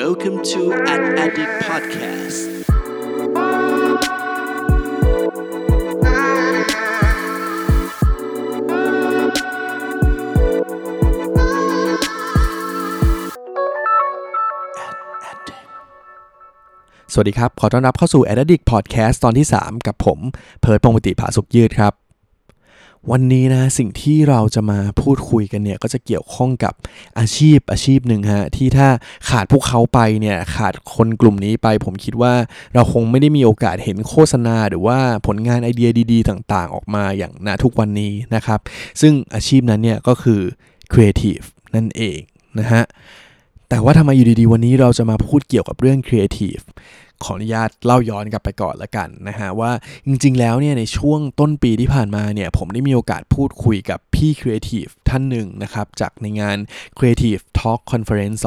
Welcome to an Addict Podcast. สวัสดีครับ ขอต้อนรับเข้าสู่ a d d i c t Podcast ตอนที่ 3 กับผม เพิร์ดพงปติผาสุกยืดครับ วันนี้นะสิ่งที่เราจะมาพูดคุยกันเนี่ยก็จะเกี่ยวข้องกับอาชีพอาชีพหนึ่งฮะที่ถ้าขาดพวกเขาไปเนี่ยขาดคนกลุ่มนี้ไป ผมคิดว่าเราคงไม่ได้มีโอกาสเห็นโฆษณา หรือว่าผลงานไอเดียดี ๆ ต่าง ๆ ออกมาอย่างณทุกวันนี้นะครับ ซึ่งอาชีพนั้นเนี่ยก็คือ Creative นั่นเองนะฮะแต่ว่าทำไมอยู่ดีๆ วันนี้เราจะมาพูดเกี่ยวกับเรื่อง Creative ขออนุญาตเล่าย้อนกลับไปก่อนละกันนะฮะว่าจริงๆแล้วเนี่ยในช่วงต้นปีที่ผ่านมาเนี่ยผมได้มีโอกาสพูดคุยกับพี่ Creative ท่านหนึ่งนะครับจากในงาน Creative Talk Conference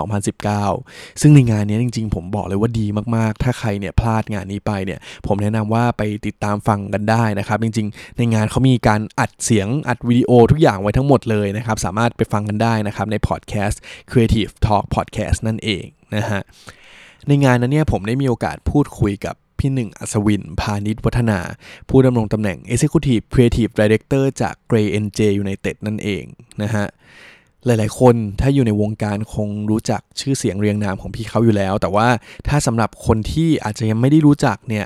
2019 ซึ่งในงานนี้จริงๆ ผมบอกเลยว่าดีมากๆ ถ้าใครเนี่ยพลาดงานนี้ไปเนี่ยผมแนะนำว่าไปติดตามฟังกันได้นะครับจริงๆ ในงานเขามีการอัดเสียงอัดวิดีโอทุกอย่างไว้ทั้งหมดเลยนะครับสามารถไปฟังกันได้นะครับในพอดแคสต์ Creative Talk Podcast นั่นเองนะฮะ ในงานนั้นเนี่ยผมได้มีโอกาสพูดคุยกับพี่หนึ่งอัศวิน พาณิชวัฒนา ผู้ดำรงตำแหน่ง Executive Creative Director จาก Gray NJ United นั่นเองนะฮะหลายๆ คนถ้าอยู่ในวงการคงรู้จักชื่อเสียงเรียงนามของพี่เขาอยู่แล้ว แต่ว่าถ้าสำหรับคนที่อาจจะยังไม่ได้รู้จักเนี่ย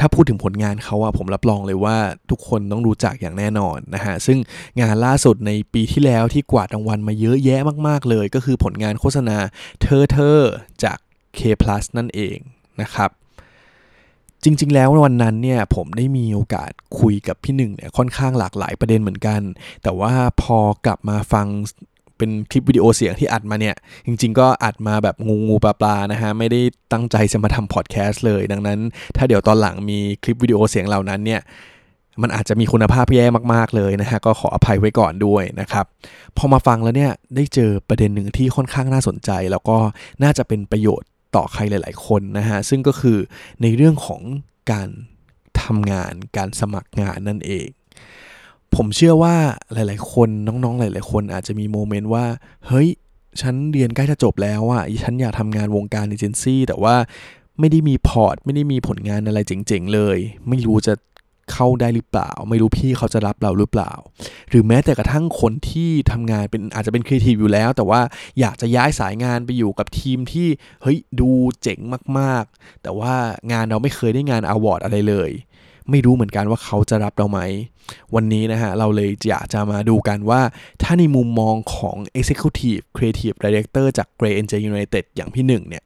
ถ้าพูดถึงผลงานเขาอะผมรับรองเลยว่าทุกคนต้องรู้จักอย่างแน่นอนนะฮะซึ่งงานล่าสุดในปีที่แล้วที่กวาดรางวัลมาเยอะแยะมาก ๆ เลย ก็คือผลงานโฆษณาเธอเธอจาก K Plus นั่นเองนะครับจริง ๆ แล้ววันนั้นเนี่ยผมได้มีโอกาสคุยกับพี่หนึ่งเนี่ยค่อนข้างหลากหลายประเด็นเหมือนกัน แต่ว่าพอกลับมาฟังเป็นคลิปวิดีโอเสียงที่อัดมาเนี่ย จริง ๆ ก็อัดมาแบบงูงูปลาปลานะฮะ ไม่ได้ตั้งใจจะมาทำพอดแคสต์เลย ดังนั้น ถ้าเดี๋ยวตอนหลังมีคลิปวิดีโอเสียงเหล่านั้นเนี่ยมันอาจจะมีคุณภาพแย่มากๆเลยนะฮะก็ขออภัยไว้ก่อนด้วยนะครับพอมาฟังแล้วเนี่ยได้เจอประเด็นหนึ่งที่ค่อนข้างน่าสนใจ แล้วก็น่าจะเป็นประโยชน์ ต่อใครหลาย ๆ คนนะฮะซึ่งก็คือในเรื่องของการทำงานการสมัครงานนั่นเอง ผมเชื่อว่าหลาย ๆ คนน้อง ๆ หลาย ๆ คนอาจจะมี moment ว่า เฮ้ย ฉันเรียนใกล้จะจบแล้วอะฉันอยากทำงานวงการเอเจนซี่แต่ว่าไม่ได้มี port ไม่ได้มีผลงานอะไรเจ๋ง ๆ เลย ไม่รู้จะ เข้าได้หรือเปล่า ไม่รู้พี่เขาจะรับเราหรือเปล่า หรือแม้แต่กระทั่งคนที่ทำงานเป็นอาจจะเป็นครีเอทีฟอยู่แล้ว แต่ว่าอยากจะย้ายสายงานไปอยู่กับทีมที่เฮ้ยดูเจ๋งมากๆ แต่ว่างานเราไม่เคยได้งานอวอร์ดอะไรเลย ไม่รู้เหมือนกันว่าเขาจะรับเราไหม วันนี้นะฮะ เราเลยอยากจะมาดูกันว่า ถ้าในมุมมองของ Executive Creative Director จาก Gray NJ United อย่างพี่หนึ่งเนี่ย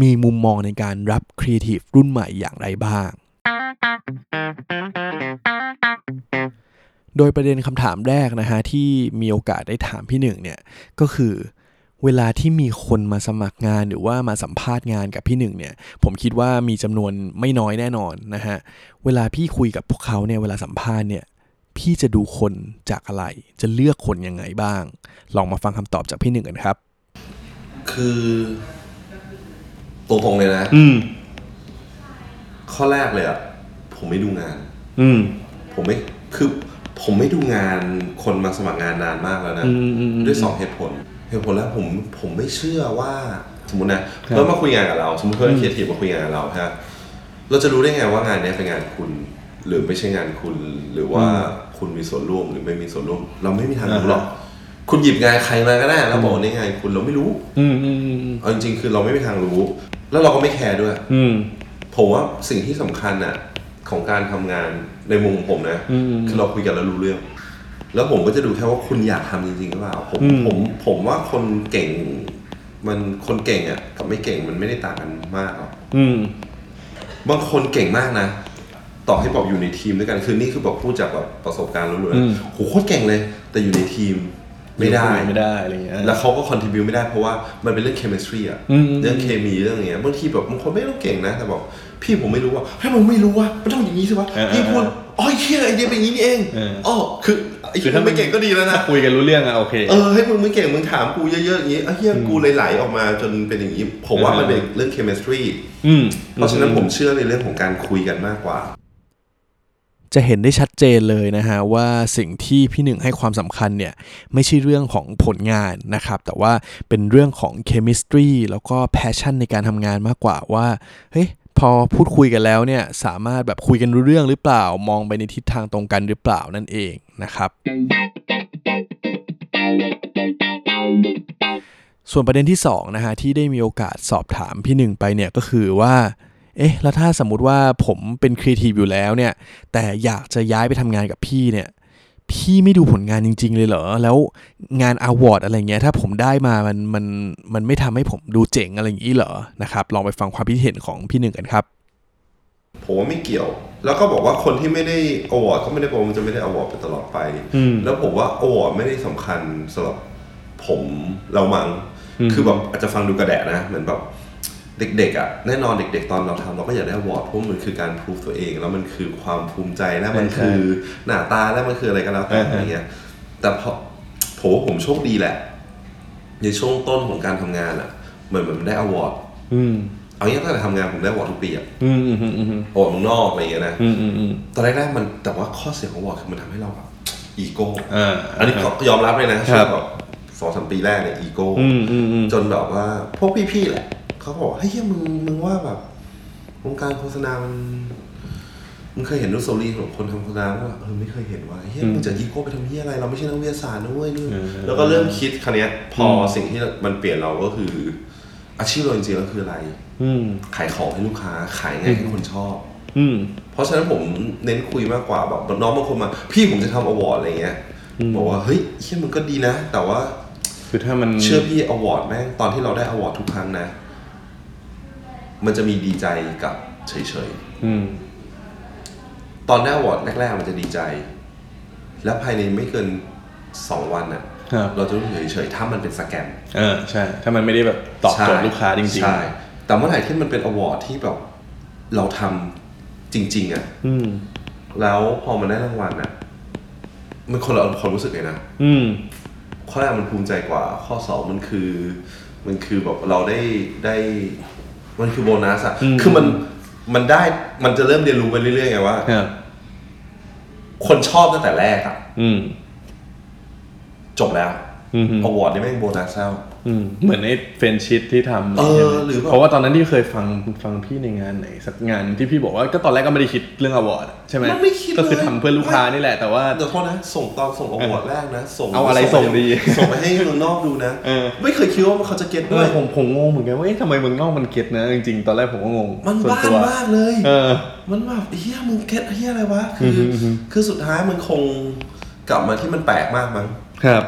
มีมุมมองในการรับ Creative รุ่นใหม่อย่างไรบ้าง โดยประเด็นคำถามแรกนะฮะที่มีโอกาสได้ถามพี่หนึ่งเนี่ยก็คือเวลาที่มีคนมาสมัครงานหรือว่ามาสัมภาษณ์งานกับพี่หนึ่งเนี่ย ผมคิดว่ามีจำนวนไม่น้อยแน่นอนนะฮะ เวลาพี่คุยกับพวกเขาเนี่ยเวลาสัมภาษณ์เนี่ย พี่จะดูคนจากอะไร จะเลือกคนยังไงบ้าง ลองมาฟังคำตอบจากพี่หนึ่งกันครับ คือตรงๆเลยนะ อืม ข้อแรกเลยอะ ผมไม่ดูงาน อืม ผมไม่คือผมไม่ดูงานคนมาสมัครงานนานมากแล้วนะอืมอืมอืมด้วยสองเหตุผล เหตุผลแรกผมผมไม่เชื่อว่าสมมตินะเพื่อนมาคุยงานกับเรา สมมติเพื่อนเคียทีฟมาคุยงานกับเราฮะเราจะรู้ได้ไงว่างานเนี้ยเป็นงานคุณ หรือไม่ใช่งานคุณ หรือว่าคุณมีส่วนร่วมหรือไม่มีส่วนร่วม เราไม่มีทางรู้หรอกคุณหยิบงานใครมาก็ได้แล้วบอกว่านี่ไงานคุณเราไม่รู้อืมอืมอืมเอาจริงๆ คือเราไม่มีทางรู้ แล้วเราก็ไม่แคร์ด้วย อืม ผมว่าสิ่งที่สำคัญน่ะ ของการทำงานในมุมผมนะอืมคือเราคุยกันแล้วรู้เรื่อง แล้วผมก็จะดูแค่ว่าคุณอยากทำจริงๆหรือเปล่าผมอืมผมผมว่าคนเก่ง มันคนเก่งอะกับไม่เก่งมันไม่ได้ต่างกันมากหรอกอืมบางคนเก่งมากนะต่อให้บอกอยู่ในทีมด้วยกันคือนี่คือบอกพูดจากแบบประสบการณ์ล้วนอืมๆโหโคตรเก่งเลย แต่อยู่ในทีม ไม่ได้ไม่ได้อะไรเงี้ยแล้วเขาก็คอนทิบิวไม่ได้เพราะว่ามันเป็นเรื่องเคมีสตรีอะอืมอืมเรื่องเคมีเรื่องอย่างเงี้ยบางทีแบบบางคนไม่ต้องเก่งนะ แต่บอกพี่ผมไม่รู้ว่าให้ยมึงไม่รู้ว่ามันต้องอย่างนี้สิวะเออพี่พูดอ๋อไอ้เฮียไอเดียเป็นอย่างนี้นี่เองเอออ๋อคือไอ้คือเฮียถ้าไม่เก่งก็ดีแล้วนะคุยกันรู้เรื่องอะโอเคเออให้มึงไม่เก่งมึงถามกูเยอะๆอย่างนี้ไอ้เฮียกูเลยไหลออกมาจนเป็นอย่างนี้ผมว่ามันเป็นเรื่องเคมีสตรีอืมเพราะฉะนั้นผมเชื่อในเรื่องของการคุยกันมากกว่า จะเห็นได้ชัดเจนเลยนะฮะว่าสิ่งที่พี่หนึ่งให้ความสำคัญเนี่ยไม่ใช่เรื่องของผลงานนะครับ แต่ว่าเป็นเรื่องของ chemistry แล้วก็ passion ในการทำงานมากกว่าว่าเฮ้ยพอพูดคุยกันแล้วเนี่ยสามารถแบบคุยกันรู้เรื่องหรือเปล่า มองไปในทิศทางตรงกันหรือเปล่านั่นเองนะครับ ส่วนประเด็นที่2นะฮะที่ได้มีโอกาสสอบถามพี่หนึ่งไปเนี่ยก็คือว่า เอ๊ะแล้วถ้าสมมุติว่าผมเป็นครีเอทีฟอยู่แล้วเนี่ย แต่อยากจะย้ายไปทำงานกับพี่เนี่ย พี่ไม่ดูผลงานจริง ๆ เลยเหรอ แล้วงาน award อะไรเงี้ย ถ้าผมได้มามันมันมันไม่ทำให้ผมดูเจ๋งอะไรอย่างนี้เหรอนะครับ ลองไปฟังความคิดเห็นของพี่หนึ่งกันครับผมว่าไม่เกี่ยว แล้วก็บอกว่าคนที่ไม่ได้ award ก็ไม่ได้แปลว่ามันจะไม่ได้ award ไปตลอดไป แล้วผมว่า award ไม่ได้สำคัญสำหรับผมเรามัง้งคือแบบอาจจะฟังดูกระแดะนะ เหมือนแบบ เด็กๆอะแน่นอนเด็ก ๆ ตอนเราทำเราก็อยากได้ award เพราะมันคือการพูฟตัวเอง แล้วมันคือความภูมิใจแล้วมันใช่คือหน้าตาแล้วมันคืออะไรก็แล้วแต่อ่าฮะอะไรเงี้ยแต่พอผมว่าผมโชคดีแหละ ในช่วงต้นของการทำงานอะเหมือนมันได้ award อืมเอางี้ตั้งแต่ทำงานผมได้ award ทุกปีอะอืมอืมอืมอืม award เมืองนอกอะไรเงี้ยนะอืมอืมอืมตอนแรกๆมันแต่ว่าข้อเสียของ award คือมันทำให้เราแบบอีโก้อ่าอันนี้ก็ยอมรับเลยนะช่วงแบบสองสามปีแรกเนี่ยอีโก้อืมอืมอืมจนแบบว่าพวกพี่ๆแหละ เขาก็บอกเฮ้ยเหี้ยมึงมึงว่าแบบวงการโฆษณามันมึงเคยเห็นรูปโซลีของคนทำโฆษณาว่าเออไม่เคยเห็นว่าเฮ้ยมึงจะอีโก้ไปทำเหี้ยอะไร เราไม่ใช่นักวิทยาศาสตร์นะเว้ยนี่แล้วก็เริ่มคิดคันนี้ย พอสิ่งที่มันเปลี่ยนเราก็คือ อาชีพเราจริงๆแล้วคืออะไร อืม ขายของให้ลูกค้า ขายไงให้คนชอบ อืม เพราะฉะนั้นผมเน้นคุยมากกว่าแบบน้องบางคนมา พี่ผมจะทำอวอร์ดอะไรเงี้ยบอกว่าเฮ้ยเชี่ยมันก็ดีนะ แต่ว่าคือถ้ามันเชื่อพี่ award แม่งตอนที่เราได้ award ทุกครั้งนะ มันจะมีดีใจกับเฉยอืม ๆ ตอนได้ award แรกๆ มันจะดีใจ แล้วภายในไม่เกินสองวันน่ะครับ เราจะรู้สึกเฉยๆถ้ามันเป็น scam เออใช่ ถ้ามันไม่ได้แบบตอบโจทย์ลูกค้าจริงๆใช่แต่เมื่อไหร่ที่มันเป็น award ที่แบบเราทำจริง ๆอะอืม แล้วพอมันได้รางวัลอะ มันคนละความรู้สึกเลยนะ อืม ข้อแรกมันภูมิใจกว่า ข้อสองมันคือ มันคือแบบเราได้ได้ มันคือโบนัสอะอืม คือมันมันได้มันจะเริ่มเรียนรู้ไปเรื่อยๆไงว่า ครับคนชอบตั้งแต่แรกอะอืมจบแล้วอืม award นี่แม่งโบนัสแล้ว อืมเหมือนใน Friendshit ที่ทำเออใช่ไมหรือแบบเพราะว่าตอนนั้นที่เคยฟังฟังพี่ในงานไหนสักงานที่พี่บอกว่าก็ตอนแรกก็ไม่ได้คิดเรื่องอวอร์ดใช่ไหมมันไม่คิดก็คือเลยทำเพื่อลูกค้านี่แหละแต่ว่าเดี๋ยวโทษนะส่งตอนส่งอวอร์ดแรกนะส่งเอาอะไรส่งดี ส่งไปให้เมืองนอกดูนะเออไม่เคยคิดว่าเขาจะเก็ตเอด้วอยผมผมงงเหมือนกันว่าเอ๊ะทำไมเมืองนอกมันเก็ตนะจริงๆตอนแรกผมก็งงมันส่วบ้านตัวมากเลยเออมันแบบเฮียมึงเก็ตเฮียอะไรวะคือออฮึคือสุดท้ายมันคงกลับมาที่มันแปลกมากมั้งครับ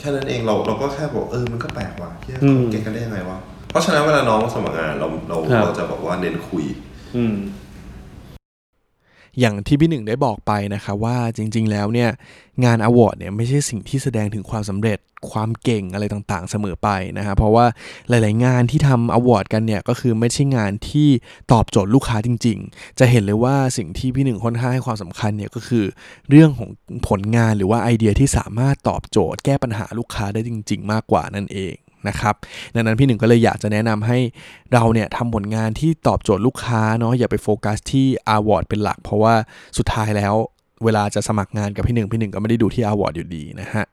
แค่นั้นเองเราเราก็แค่บอกเออมันก็แปลกว่ะเฮียอืมเขาเก็ตกันได้ยังไงวะเพราะฉะนั้นเวลาน้องมาสมัครงานเราเราครับเราจะบอกว่าเน้นคุย อย่างที่พี่หนึ่งได้บอกไปนะครับว่าจริงๆแล้วเนี่ยงานอวอร์ดเนี่ยไม่ใช่สิ่งที่แสดงถึงความสำเร็จความเก่งอะไรต่างๆเสมอไปนะฮะเพราะว่าหลายๆงานที่ทำอวอร์ดกันเนี่ยก็คือไม่ใช่งานที่ตอบโจทย์ลูกค้าจริง ๆ จะเห็นเลยว่าสิ่งที่พี่หนึ่งค่อนข้างให้ความสำคัญเนี่ยก็คือเรื่องของผลงานหรือว่าไอเดียที่สามารถตอบโจทย์แก้ปัญหาลูกค้าได้จริง ๆ มากกว่านั่นเอง นะครับดังนั้นพี่หนึ่งก็เลยอยากจะแนะนำให้เราเนี่ยทำผลงานที่ตอบโจทย์ลูกค้าเนาะอย่าไปโฟกัสที่อ award เป็นหลัก เพราะว่าสุดท้ายแล้วเวลาจะสมัครงานกับพี่หนึ่งพี่หนึ่งก็ไม่ได้ดูที่ award อยู่ดีนะฮะ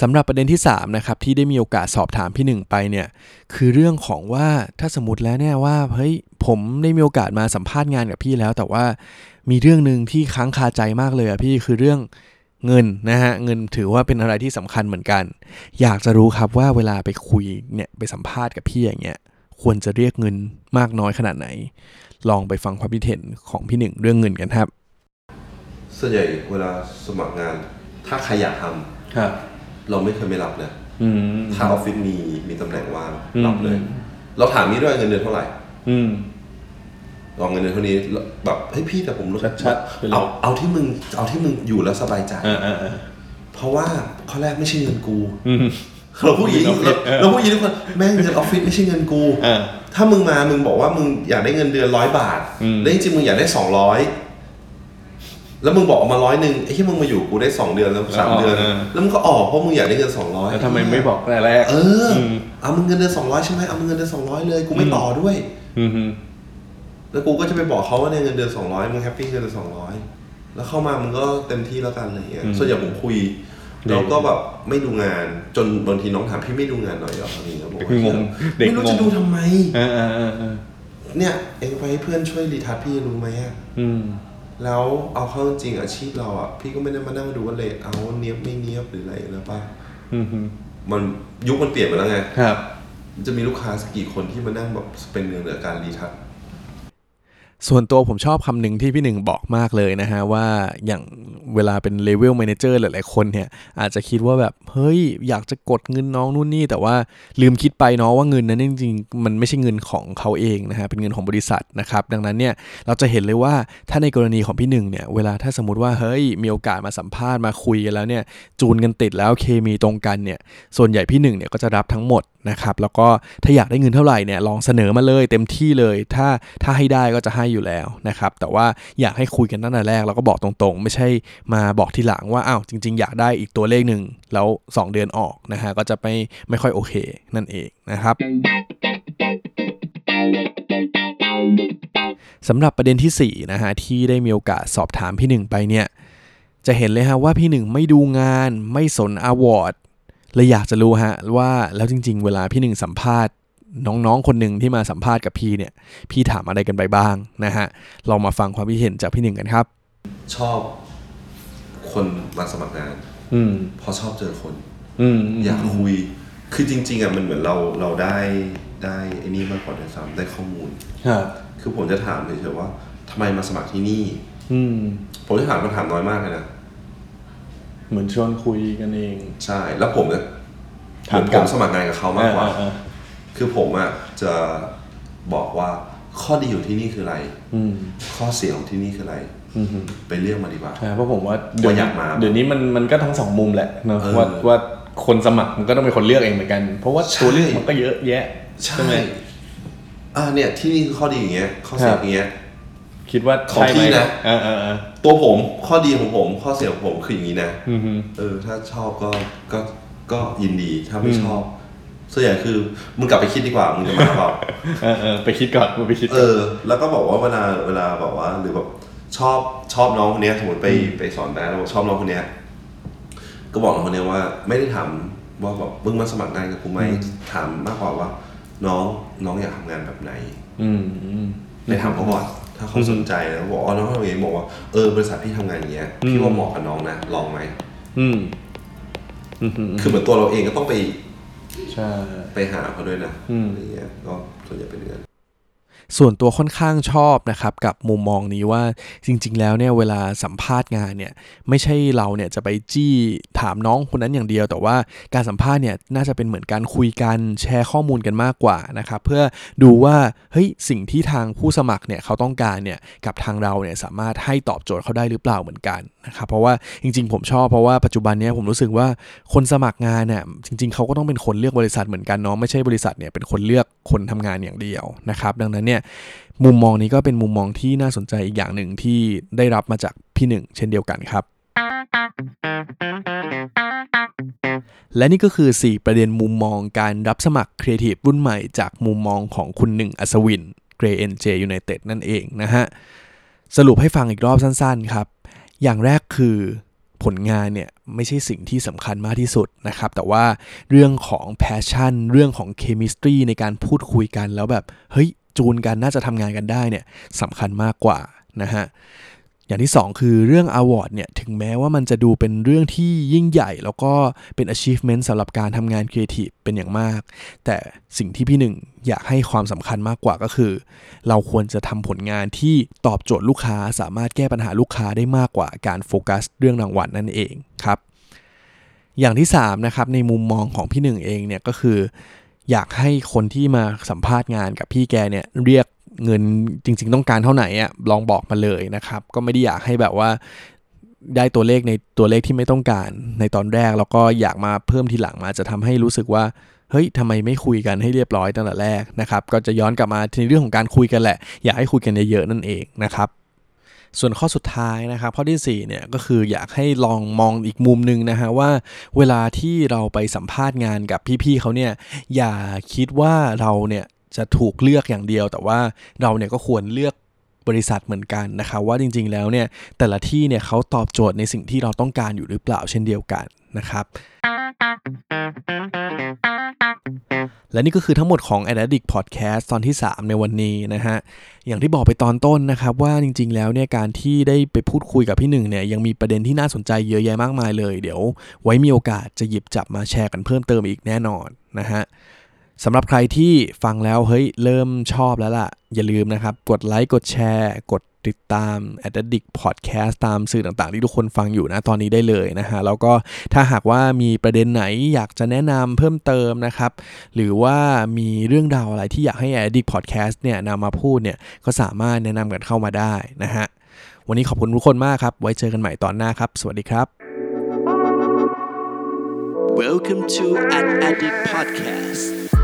สำหรับประเด็นที่3นะครับที่ได้มีโอกาสสอบถามพี่หนึ่งไปเนี่ยคือเรื่องของว่าถ้าสมมติแล้วเนี่ยว่าเฮ้ยผมได้มีโอกาสมาสัมภาษณ์งานกับพี่แล้ว แต่ว่ามีเรื่องหนึ่งที่ค้างคาใจมากเลยอะพี่คือเรื่อง เงินนะฮะเงินถือว่าเป็นอะไรที่สำคัญเหมือนกัน อยากจะรู้ครับว่าเวลาไปคุยเนี่ยไปสัมภาษณ์กับพี่อย่างเงี้ยควรจะเรียกเงินมากน้อยขนาดไหน ลองไปฟังความคิดเห็นของพี่หนึ่งเรื่องเงินกันครับ ส่วนใหญ่เวลาสมัครงาน ถ้าใครอยากทำครับ เราไม่เคยไม่รับเลยอืมถ้าออฟฟิศมีมีตำแหน่งว่างอืมรับเลย เราถามนี้ด้วยเงินเดือนเท่าไหร่อืม ลองเงินเดือนเท่านี้แบบเฮ้ยพี่แต่ผมรู้ชัดๆไปเลย เอาเอาที่มึงเอาที่มึงอยู่แล้วสบายใจ อ่าอ่าอ่า เพราะว่าข้อแรกไม่ใช่เงินกูอืมเราพูดอย่างนี้เงินออฟฟิศเออเราพูดอย่างนี้ทุกคนแม่งเงินออฟฟิศไม่ใช่เงินกูอ่าถ้ามึงมามึงบอกว่ามึงอยากได้เงินเดือนร้อยบาทอืม แล้วจริงๆมึงอยากได้สองร้อยแล้วมึงบอกออกมาร้อยหนึ่งไอ้ที่มึงมาอยู่กูได้สองเดือนแล้วสามเดือน แล้วมึงก็ออกเพราะมึงอยากได้เงินสองร้อย แล้วทำไมไม่บอกแต่แรก เอออม เอามึงเงินเดือนสองร้อยใช่ไหมเอามึงเงินเดือนสองร้อยเลย กูไม่ต่อด้วย อืมฮึ แล้วกูก็จะไปบอกเขาว่าเนี่ยเงินเดือนสองร้อยมึงแฮปปี้เงินเดือนสองร้อยแล้วเข้ามามึงก็เต็มที่แล้วกันอะไรเงี้ยอืมส่วนใหญ่ผมคุยเด็กแล้วก็แบบไม่ดูงานจนบางทีน้องถามพี่ไม่ดูงานหน่อยเหรออะไรเงี้ยบอกเด็กงงเด็กไม่รู้งจะงดูทำไมเออเออเออเออเนี่ยเองไปให้เพื่อนช่วยรีทัชพี่รู้ไหมอะอืมแล้วเอาเข้าจริงอาชีพเราอะพี่ก็ไม่ได้มานั่งดูว่าเลทเอาเนียบไม่เนียบหรืออะไรแล้วป่ะอืมอืมมันยุคมันเปลี่ยนไปแล้วไงครับ จะมีลูกค้าสักกี่คนที่มานั่งแบบเป็นเงินเหลือการรีทัช ส่วนตัวผมชอบคำหนึ่งที่พี่หนึ่งบอกมากเลยนะฮะ ว่าอย่างเวลาเป็นเลเวล m ม n เจอร์หลายๆคนเนี่ย อาจจะคิดว่าแบบ เฮ้ย อยากจะกดเงินน้องนู่นนี่ แต่ว่าลืมคิดไปเนาะว่าเงินนั้นจริงๆ มันไม่ใช่เงินของเขาเองนะฮะ เป็นเงินของบริษัทนะครับ ดังนั้นเนี่ยเราจะเห็นเลยว่าถ้าในกรณีของพี่หนึ่งเนี่ย เวลาถ้าสมมติว่าเฮ้ยมีโอกาสมาสัมภาษณ์มาคุยกันแล้วเนี่ยจูนกันติดแล้วเคมีตรงกันเนี่ยส่วนใหญ่พี่หนึ่งเนี่ยก็จะรับทั้งหมดนะครับแล้วก็ถ้าอยากได้เงินเท่าไหร่เนี่ยลองเสนอมาเลยเต็มที่เลย ถ้าถ้าให้ได้ก็จะให้อยู่แล้วนะครับแต่ว่าอยากให้คุยกันตั้งแต่แรกแล้วก็บอกตรงๆ ไม่ใช่มาบอกทีหลังว่าอ้าวจริง ๆ อยากได้อีกตัวเลขหนึ่งแล้ว 2 เดือนออกนะฮะก็จะไม่ไม่ค่อยโอเคนั่นเองนะครับสำหรับประเด็นที่4นะฮะที่ได้มีโอกาสสอบถามพี่หนึ่งไปเนี่ยจะเห็นเลยฮะว่าพี่หนึ่งไม่ดูงานไม่สนอวอร์ดเลยอยากจะรู้ฮะว่าแล้วจริง ๆ เวลาพี่หนึ่งสัมภาษณ์ น้องๆ คนหนึ่งที่มาสัมภาษณ์กับพี่เนี่ย พี่ถามอะไรกันไปบ้างนะฮะลองมาฟังความคิดเห็นจากพี่หนึ่งกันครับ ชอบคนมาสมัครงาน อืมเพราะชอบเจอคน อืมอยากคุย คือจริง ๆอะมันเหมือนเราเราได้ได้ไอ้นี่มากกว่าด้วยซ้ำได้ข้อมูลครับคือผมจะถามเฉยๆว่าทำไมมาสมัครที่นี่ อืมผมจะถามคำถามน้อยมากเลยนะเหมือนชวนคุยกันเอง ใช่ แล้วผมเนี่ยถามผกลัมบสมัครงานกับเขามากกว่าอ่อ่ คือผมอะจะบอกว่าข้อดีของที่นี่คืออะไร อืมข้อเสียของที่นี่คืออะไร อืมอืมไปเรียกมาดีกว่า อ่าเพราะผมว่าว่าอยากมาเดี๋ยวนี้มันมันก็ทั้งสองมุมแหละเนอะเออว่าว่าคนสมัครมันก็ต้องเป็นคนเลือกเองเหมือนกัน เพราะว่าใช่ ตัวเลือกมันก็เยอะแยะใช่ไหมอ่าเนี่ยที่นี่คือข้อดีอย่างเงี้ย ข้อเสียครับอย่างเงี้ย คิดว่าของใช่ไหมพี่นะ เออเออเออตัวผมข้อดีของผมข้อเสียของผมคืออย่างนี้นะ อืมฮึ เออถ้าชอบก็ก็ก็ยินดีถ้าไม่อืมชอบ ส่วนใหญ่คือมึงกลับไปคิดดีกว่ามึงจะมาเปล่าเออเออไปคิดก่อนมึงไปคิดเอก่อน อ แล้วก็บอกว่าเวลาเวลาแบบว่า หรือแบบชอบชอบน้องคนเนี้ยสมมติไปไปสอนแบดแล้วบอกชอบน้องคนเนี้ยก็บอกน้องคนเนี้ยว่า ไม่ได้ถามว่าแบบมึงมาสมัครงานกับกูไหมถามมากกว่าว่า น้องน้องอยากทำงานแบบไหน อืมอืม ไปถามเขาก่อนถ้าเขาสนใจแล้วบอกอ๋อน้องทำอย่างนี้บอกว่าเออบริษัทพี่ทำงานอย่างเงี้ยอืม พี่ว่าเหมาะกับน้องนะลองไหมอืมอืมอืม คือเหมือนตัวเราเองก็ต้องไป ใช่ ไปหาเขาด้วยนะอืม อะไรเงี้ยก็ส่วนใหญ่เป็นอย่างนั้น ส่วนตัวค่อนข้างชอบนะครับกับมุมมองนี้ว่าจริง ๆ แล้วเนี่ยเวลาสัมภาษณ์งานเนี่ยไม่ใช่เราเนี่ยจะไปจี้ถามน้องคนนั้นอย่างเดียว แต่ว่าการสัมภาษณ์เนี่ยน่าจะเป็นเหมือนการคุยกันแชร์ข้อมูลกันมากกว่านะครับเพื่อดูว่าเฮ้ยสิ่งที่ทางผู้สมัครเนี่ยเขาต้องการเนี่ยกับทางเราเนี่ยสามารถให้ตอบโจทย์เขาได้หรือเปล่าเหมือนกันนะครับเพราะว่าจริง ๆ ผมชอบเพราะว่าปัจจุบันเนี้ยผมรู้สึกว่าคนสมัครงานเนี่ยจริง ๆเขาก็ต้องเป็นคนเลือกบริษัทเหมือนกันเนาะไม่ใช่บริษัทเนี่ยเป็นคนเลือกคนทำงานอย่างเดียวนะครับดังนั้นเนี่ยมุมมองนี้ก็เป็นมุมมองที่น่าสนใจอีกอย่างหนึ่งที่ได้รับมาจากพี่หนึ่งเช่นเดียวกันครับ และนี่ก็คือ 4 ประเด็นมุมมองการรับสมัครครีเอทีฟรุ่นใหม่จากมุมมองของคุณหนึ่งอัศวินเกรเอ็นเจยูไนเต็ดนั่นเองนะฮะ สรุปให้ฟังอีกรอบสั้นๆครับ อย่างแรกคือผลงานเนี่ยไม่ใช่สิ่งที่สำคัญมากที่สุดนะครับ แต่ว่าเรื่องของ passion เรื่องของ chemistry ในการพูดคุยกันแล้วแบบ เฮ้ย จูนกันน่าจะทำงานกันได้เนี่ยสำคัญมากกว่านะฮะอย่างที่ 2 คือเรื่อง award เนี่ยถึงแม้ว่ามันจะดูเป็นเรื่องที่ยิ่งใหญ่ แล้วก็เป็น achievement สำหรับการทำงานครีเอทีฟเป็นอย่างมาก แต่สิ่งที่พี่หนึ่งอยากให้ความสำคัญมากกว่าก็คือ เราควรจะทำผลงานที่ตอบโจทย์ลูกค้า สามารถแก้ปัญหาลูกค้าได้มากกว่าการโฟกัสเรื่องรางวัลนั่นเองครับอย่างที่3นะครับในมุมมองของพี่หนึ่งเองเนี่ยก็คือ อยากให้คนที่มาสัมภาษณ์งานกับพี่แกเนี่ยเรียกเงินจริง ๆ ต้องการเท่าไหร่อะลองบอกมาเลยนะครับ ก็ไม่ได้อยากให้แบบว่าได้ตัวเลขในตัวเลขที่ไม่ต้องการในตอนแรก แล้วก็อยากมาเพิ่มทีหลังมาจะทำให้รู้สึกว่าเฮ้ยทำไมไม่คุยกันให้เรียบร้อยตั้งแต่แรกนะครับ ก็จะย้อนกลับมาในเรื่องของการคุยกันแหละ อยากให้คุยกันเยอะๆนั่นเองนะครับ ส่วนข้อสุดท้ายนะครับข้อที่4เนี่ยก็คืออยากให้ลองมองอีกมุมหนึ่งนะฮะว่าเวลาที่เราไปสัมภาษณ์งานกับพี่ๆเขาเนี่ยอย่าคิดว่าเราเนี่ยจะถูกเลือกอย่างเดียว แต่ว่าเราเนี่ยก็ควรเลือกบริษัทเหมือนกันนะครับว่าจริงๆแล้วเนี่ยแต่ละที่เนี่ยเขาตอบโจทย์ในสิ่งที่เราต้องการอยู่หรือเปล่าเช่นเดียวกันนะครับ และนี่ก็คือทั้งหมดของ a d d i c t Podcast ตอนที่ 3 ในวันนี้นะฮะ อย่างที่บอกไปตอนต้นนะครับ ว่าจริง ๆ แล้วเนี่ยการที่ได้ไปพูดคุยกับพี่หนึ่งเนี่ยยังมีประเด็นที่น่าสนใจเยอะแยะมากมายเลย เดี๋ยวไว้มีโอกาสจะหยิบจับมาแชร์กันเพิ่มเติมอีกแน่นอนนะฮะสำหรับใครที่ฟังแล้วเฮ้ยเริ่มชอบแล้วล่ะ อย่าลืมนะครับ กดไลค์กดแชร์ กด ติดตาม a d d i c t Podcast ตามสื่อต่างๆ ที่ทุกคนฟังอยู่นะตอนนี้ได้เลยนะฮะแล้วก็ถ้าหากว่ามีประเด็นไหนอยากจะแนะนำเพิ่มเติมนะครับ หรือว่ามีเรื่องราวอะไรที่อยากให้ a d d i c t Podcast เนี่ยนำมาพูดเนี่ยก็สามารถแนะนำกันเข้ามาได้นะฮะวันนี้ขอบคุณทุกคนมากครับ ไว้เจอกันใหม่ตอนหน้าครับ สวัสดีครับ Welcome to an Addict Podcast.